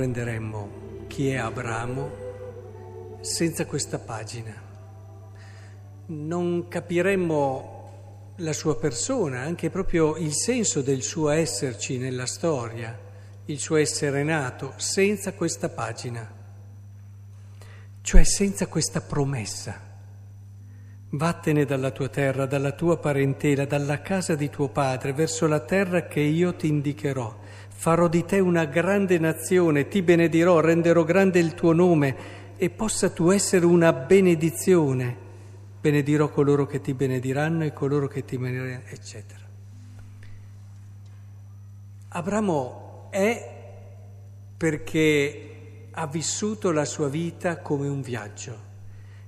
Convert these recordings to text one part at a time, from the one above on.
Comprenderemmo chi è Abramo senza questa pagina. Non capiremmo la sua persona, anche proprio il senso del suo esserci nella storia, il suo essere nato, senza questa pagina, cioè senza questa promessa. Vattene dalla tua terra, dalla tua parentela, dalla casa di tuo padre, verso la terra che io ti indicherò. Farò di te una grande nazione, ti benedirò, renderò grande il tuo nome e possa tu essere una benedizione benedirò coloro che ti benediranno e coloro che ti benediranno, eccetera. Abramo è perché ha vissuto la sua vita come un viaggio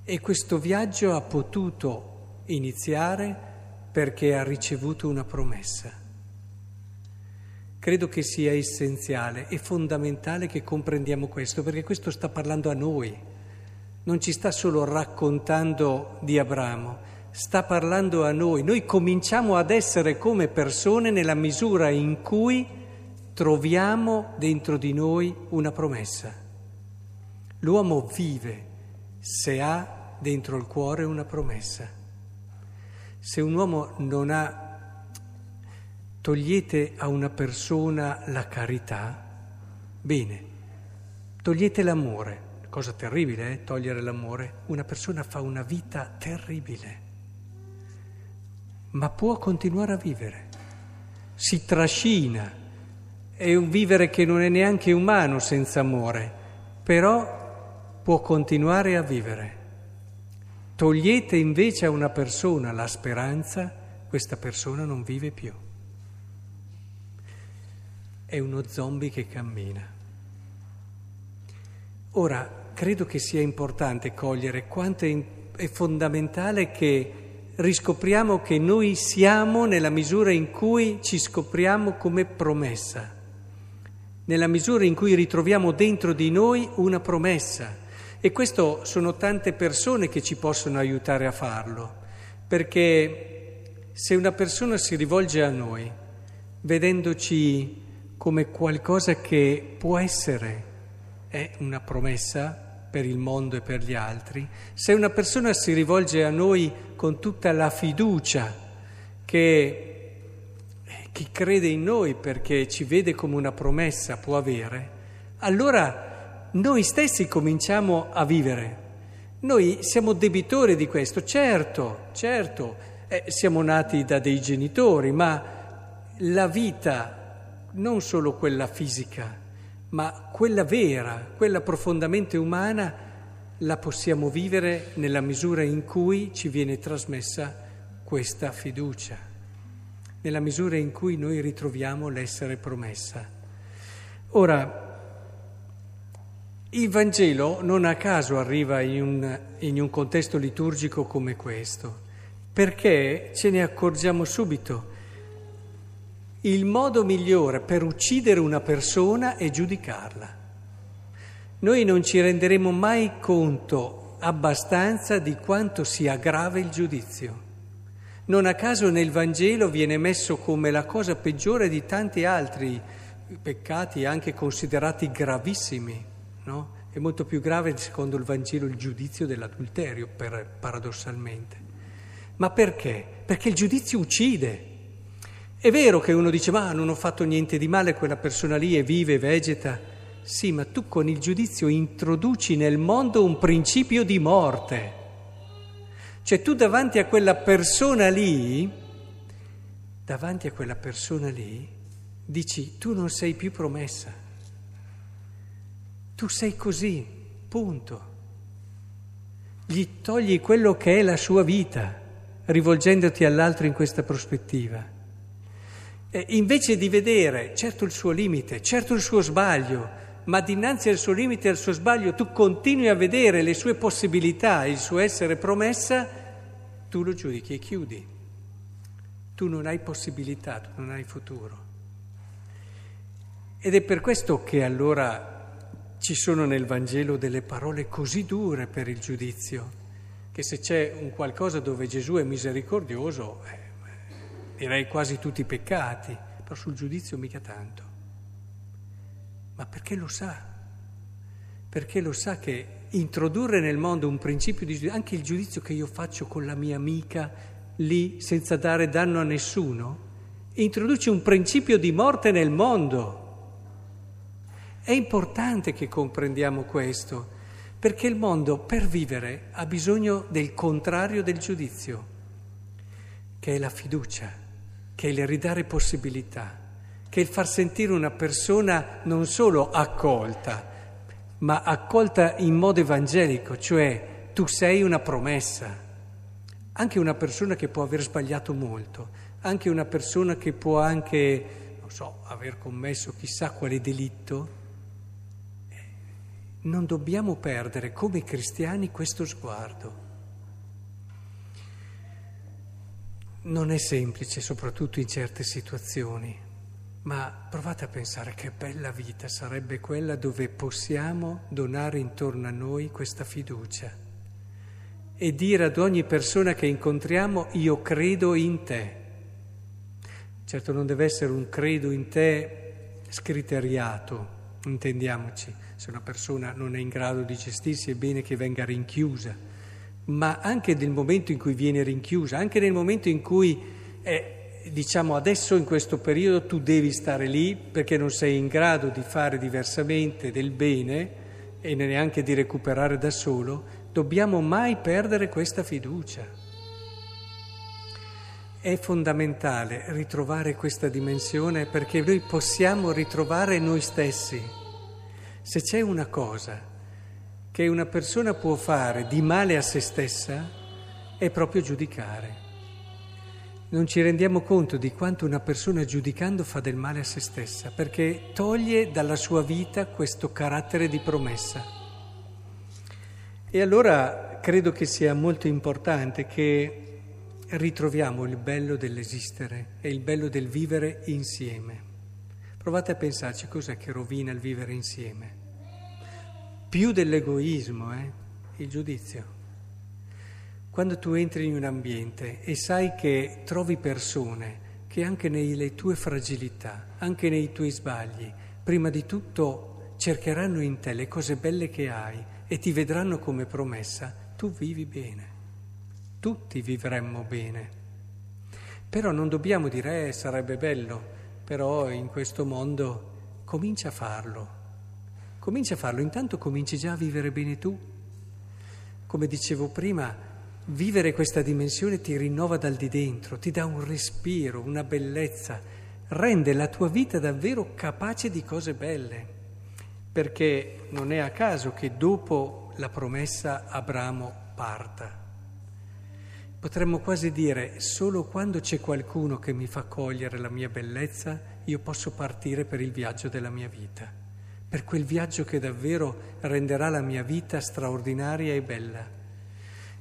e questo viaggio ha potuto iniziare perché ha ricevuto una promessa. Credo che sia essenziale e fondamentale che comprendiamo questo, perché questo sta parlando a noi non ci sta solo raccontando di Abramo, sta parlando a noi. Noi cominciamo ad essere come persone nella misura in cui troviamo dentro di noi una promessa. L'uomo vive se ha dentro il cuore una promessa. Se un uomo non ha, togliete a una persona la carità, bene, togliete l'amore cosa terribile, eh? togliere l'amore. Una persona fa una vita terribile, ma può continuare a vivere, si trascina, è un vivere che non è neanche umano senza amore, però può continuare a vivere. Togliete invece a una persona la speranza, questa persona non vive più. È uno zombie che cammina. Ora, credo che sia importante cogliere quanto è fondamentale che riscopriamo che noi siamo nella misura in cui ci scopriamo come promessa, nella misura in cui ritroviamo dentro di noi una promessa. E questo sono tante persone che ci possono aiutare a farlo, perché se una persona si rivolge a noi vedendoci come qualcosa che può essere è una promessa per il mondo e per gli altri, se una persona si rivolge a noi con tutta la fiducia che chi crede in noi perché ci vede come una promessa può avere, allora noi stessi cominciamo a vivere. Noi siamo debitori di questo, certo, certo, eh, siamo nati da dei genitori, ma la vita, non solo quella fisica, ma quella vera, quella profondamente umana, la possiamo vivere nella misura in cui ci viene trasmessa questa fiducia, nella misura in cui noi ritroviamo l'essere promessa. Ora, il Vangelo non a caso arriva in un, in un contesto liturgico come questo, perché ce ne accorgiamo subito il modo migliore per uccidere una persona è giudicarla. Noi non ci renderemo mai conto abbastanza di quanto sia grave il giudizio. Non a caso nel Vangelo viene messo come la cosa peggiore di tanti altri peccati anche considerati gravissimi, no? È molto più grave secondo il Vangelo il giudizio dell'adulterio, per, paradossalmente. Ma perché? Perché il giudizio uccide. È vero che uno dice ma non ho fatto niente di male, quella persona lì è viva e vegeta. Sì, ma tu con il giudizio introduci nel mondo un principio di morte. Cioè tu davanti a quella persona lì, davanti a quella persona lì, dici tu non sei più promessa. Tu sei così, punto. Gli togli quello che è la sua vita, rivolgendoti all'altro in questa prospettiva. Eh, invece di vedere certo il suo limite, certo il suo sbaglio, ma dinanzi al suo limite e al suo sbaglio tu continui a vedere le sue possibilità, il suo essere promessa, tu lo giudichi e chiudi. Tu non hai possibilità, tu non hai futuro. Ed è per questo che allora ci sono nel Vangelo delle parole così dure per il giudizio, che se c'è un qualcosa dove Gesù è misericordioso, eh, direi quasi tutti i peccati, però sul giudizio mica tanto. ma perché lo sa, perché lo sa che introdurre nel mondo un principio di giudizio, anche il giudizio che io faccio con la mia amica lì senza dare danno a nessuno, introduce un principio di morte nel mondo. È importante che comprendiamo questo, perché il mondo per vivere ha bisogno del contrario del giudizio, che è la fiducia, che è il ridare possibilità, che è il far sentire una persona non solo accolta, ma accolta in modo evangelico, cioè tu sei una promessa. Anche una persona che può aver sbagliato molto, anche una persona che può anche, non so, aver commesso chissà quale delitto, non dobbiamo perdere come cristiani questo sguardo. Non è semplice, soprattutto in certe situazioni, ma provate a pensare che bella vita sarebbe quella dove possiamo donare intorno a noi questa fiducia e dire ad ogni persona che incontriamo io credo in te. Certo non deve essere un credo in te scriteriato, intendiamoci, se una persona non è in grado di gestirsi è bene che venga rinchiusa, ma anche nel momento in cui viene rinchiusa, anche nel momento in cui è, diciamo adesso in questo periodo tu devi stare lì perché non sei in grado di fare diversamente del bene e neanche di recuperare da solo, dobbiamo mai perdere questa fiducia. È fondamentale ritrovare questa dimensione perché noi possiamo ritrovare noi stessi. Se c'è una cosa che una persona può fare di male a se stessa, è proprio giudicare. Non ci rendiamo conto di quanto una persona giudicando fa del male a se stessa, perché toglie dalla sua vita questo carattere di promessa. E allora credo che sia molto importante che ritroviamo il bello dell'esistere e il bello del vivere insieme. Provate a pensarci cos'è che rovina il vivere insieme. Più dell'egoismo, eh? il giudizio. Quando tu entri in un ambiente e sai che trovi persone che anche nelle tue fragilità, anche nei tuoi sbagli, prima di tutto cercheranno in te le cose belle che hai e ti vedranno come promessa, tu vivi bene tutti vivremmo bene. Però non dobbiamo dire eh, sarebbe bello, però in questo mondo comincia a farlo. Comincia a farlo, intanto cominci già a vivere bene tu. Come dicevo prima, vivere questa dimensione ti rinnova dal di dentro, ti dà un respiro, una bellezza, rende la tua vita davvero capace di cose belle. Perché non è a caso che dopo la promessa Abramo parta. Potremmo quasi dire, solo quando c'è qualcuno che mi fa cogliere la mia bellezza, io posso partire per il viaggio della mia vita, per quel viaggio che davvero renderà la mia vita straordinaria e bella.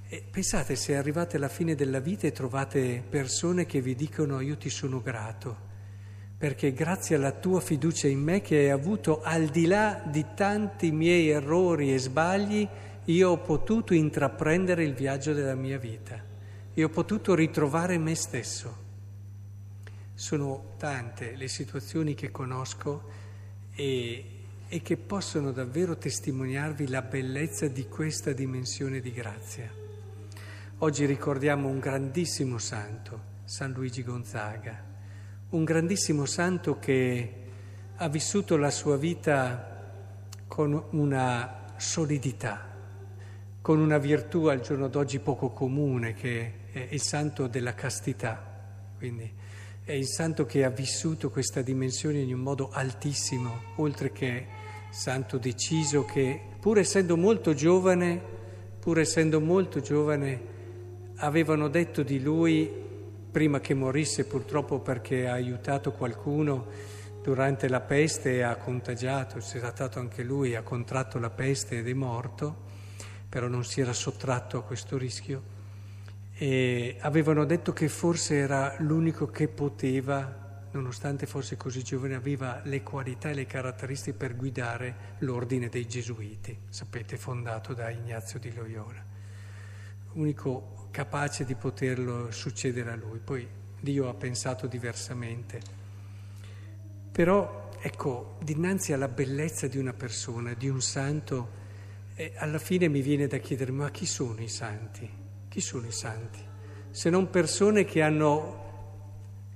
E pensate se arrivate alla fine della vita e trovate persone che vi dicono io ti sono grato, perché grazie alla tua fiducia in me che hai avuto al di là di tanti miei errori e sbagli, io ho potuto intraprendere il viaggio della mia vita e ho potuto ritrovare me stesso. Sono tante le situazioni che conosco e, e che possono davvero testimoniarvi la bellezza di questa dimensione di grazia. Oggi ricordiamo un grandissimo santo, San Luigi Gonzaga, un grandissimo santo che ha vissuto la sua vita con una solidità, con una virtù al giorno d'oggi poco comune che è il santo della castità, quindi è il santo che ha vissuto questa dimensione in un modo altissimo, oltre che santo deciso che pur essendo molto giovane, pur essendo molto giovane, avevano detto di lui, prima che morisse purtroppo perché ha aiutato qualcuno durante la peste e ha contagiato, si è trattato anche lui, ha contratto la peste ed è morto, però non si era sottratto a questo rischio. E avevano detto che forse era l'unico che poteva, nonostante fosse così giovane, aveva le qualità e le caratteristiche per guidare l'ordine dei Gesuiti, sapete, fondato da Ignazio di Loyola. Unico capace di poterlo succedere a lui. Poi Dio ha pensato diversamente. Però ecco, dinanzi alla bellezza di una persona, di un santo, eh, alla fine mi viene da chiedermi, ma chi sono i santi? Chi sono i santi? Se non persone che hanno,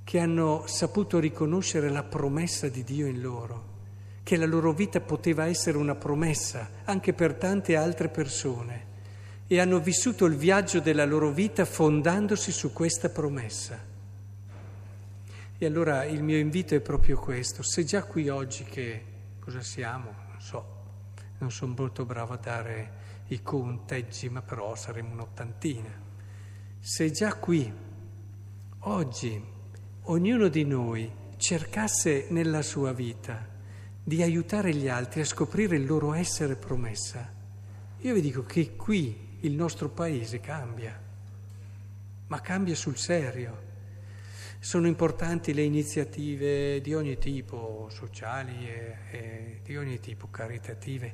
che hanno saputo riconoscere la promessa di Dio in loro, che la loro vita poteva essere una promessa anche per tante altre persone e hanno vissuto il viaggio della loro vita fondandosi su questa promessa. E allora il mio invito è proprio questo, se già qui oggi che cosa siamo, non so, non sono molto bravo a dare i conteggi, ma però saremo un'ottantina, se già qui oggi ognuno di noi cercasse nella sua vita di aiutare gli altri a scoprire il loro essere promessa, io vi dico che qui il nostro paese cambia, ma cambia sul serio. Sono importanti le iniziative di ogni tipo, sociali e, e di ogni tipo, caritative,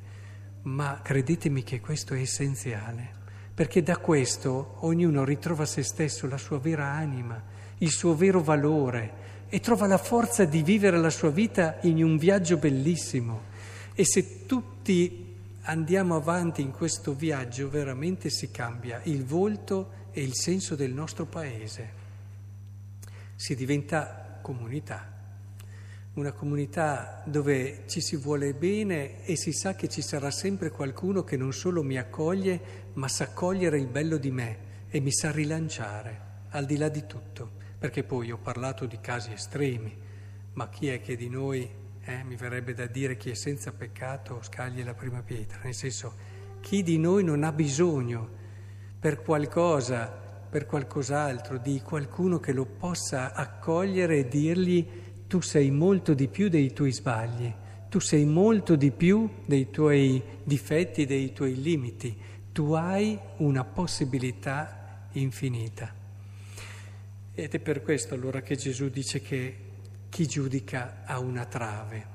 ma credetemi che questo è essenziale, perché da questo ognuno ritrova se stesso, la sua vera anima, il suo vero valore e trova la forza di vivere la sua vita in un viaggio bellissimo. E se tutti andiamo avanti in questo viaggio, veramente si cambia il volto e il senso del nostro paese. Si diventa comunità, una comunità dove ci si vuole bene e si sa che ci sarà sempre qualcuno che non solo mi accoglie, ma sa cogliere il bello di me e mi sa rilanciare, al di là di tutto, perché poi ho parlato di casi estremi, ma chi è che di noi, eh, mi verrebbe da dire chi è senza peccato, scagli la prima pietra, nel senso chi di noi non ha bisogno per qualcosa per qualcos'altro, di qualcuno che lo possa accogliere e dirgli tu sei molto di più dei tuoi sbagli, tu sei molto di più dei tuoi difetti, dei tuoi limiti, tu hai una possibilità infinita. Ed è per questo allora che Gesù dice che chi giudica ha una trave,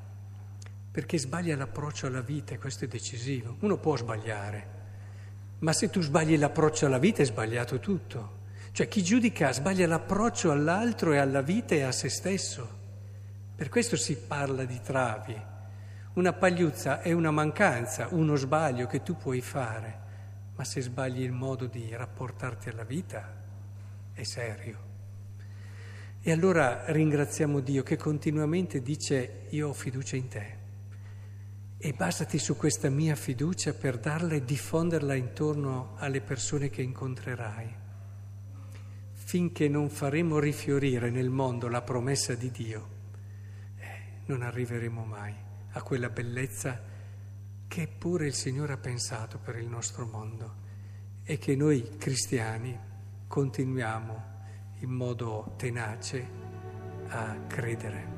perché sbaglia l'approccio alla vita e questo è decisivo. Uno può sbagliare, ma se tu sbagli l'approccio alla vita è sbagliato tutto. Cioè chi giudica sbaglia l'approccio all'altro e alla vita e a se stesso. Per questo si parla di travi. Una pagliuzza è una mancanza, uno sbaglio che tu puoi fare, ma se sbagli il modo di rapportarti alla vita è serio. E allora ringraziamo Dio che continuamente dice io ho fiducia in te e basati su questa mia fiducia per darla e diffonderla intorno alle persone che incontrerai. Finché non faremo rifiorire nel mondo la promessa di Dio, eh, non arriveremo mai a quella bellezza che pure il Signore ha pensato per il nostro mondo e che noi cristiani continuiamo in modo tenace a credere.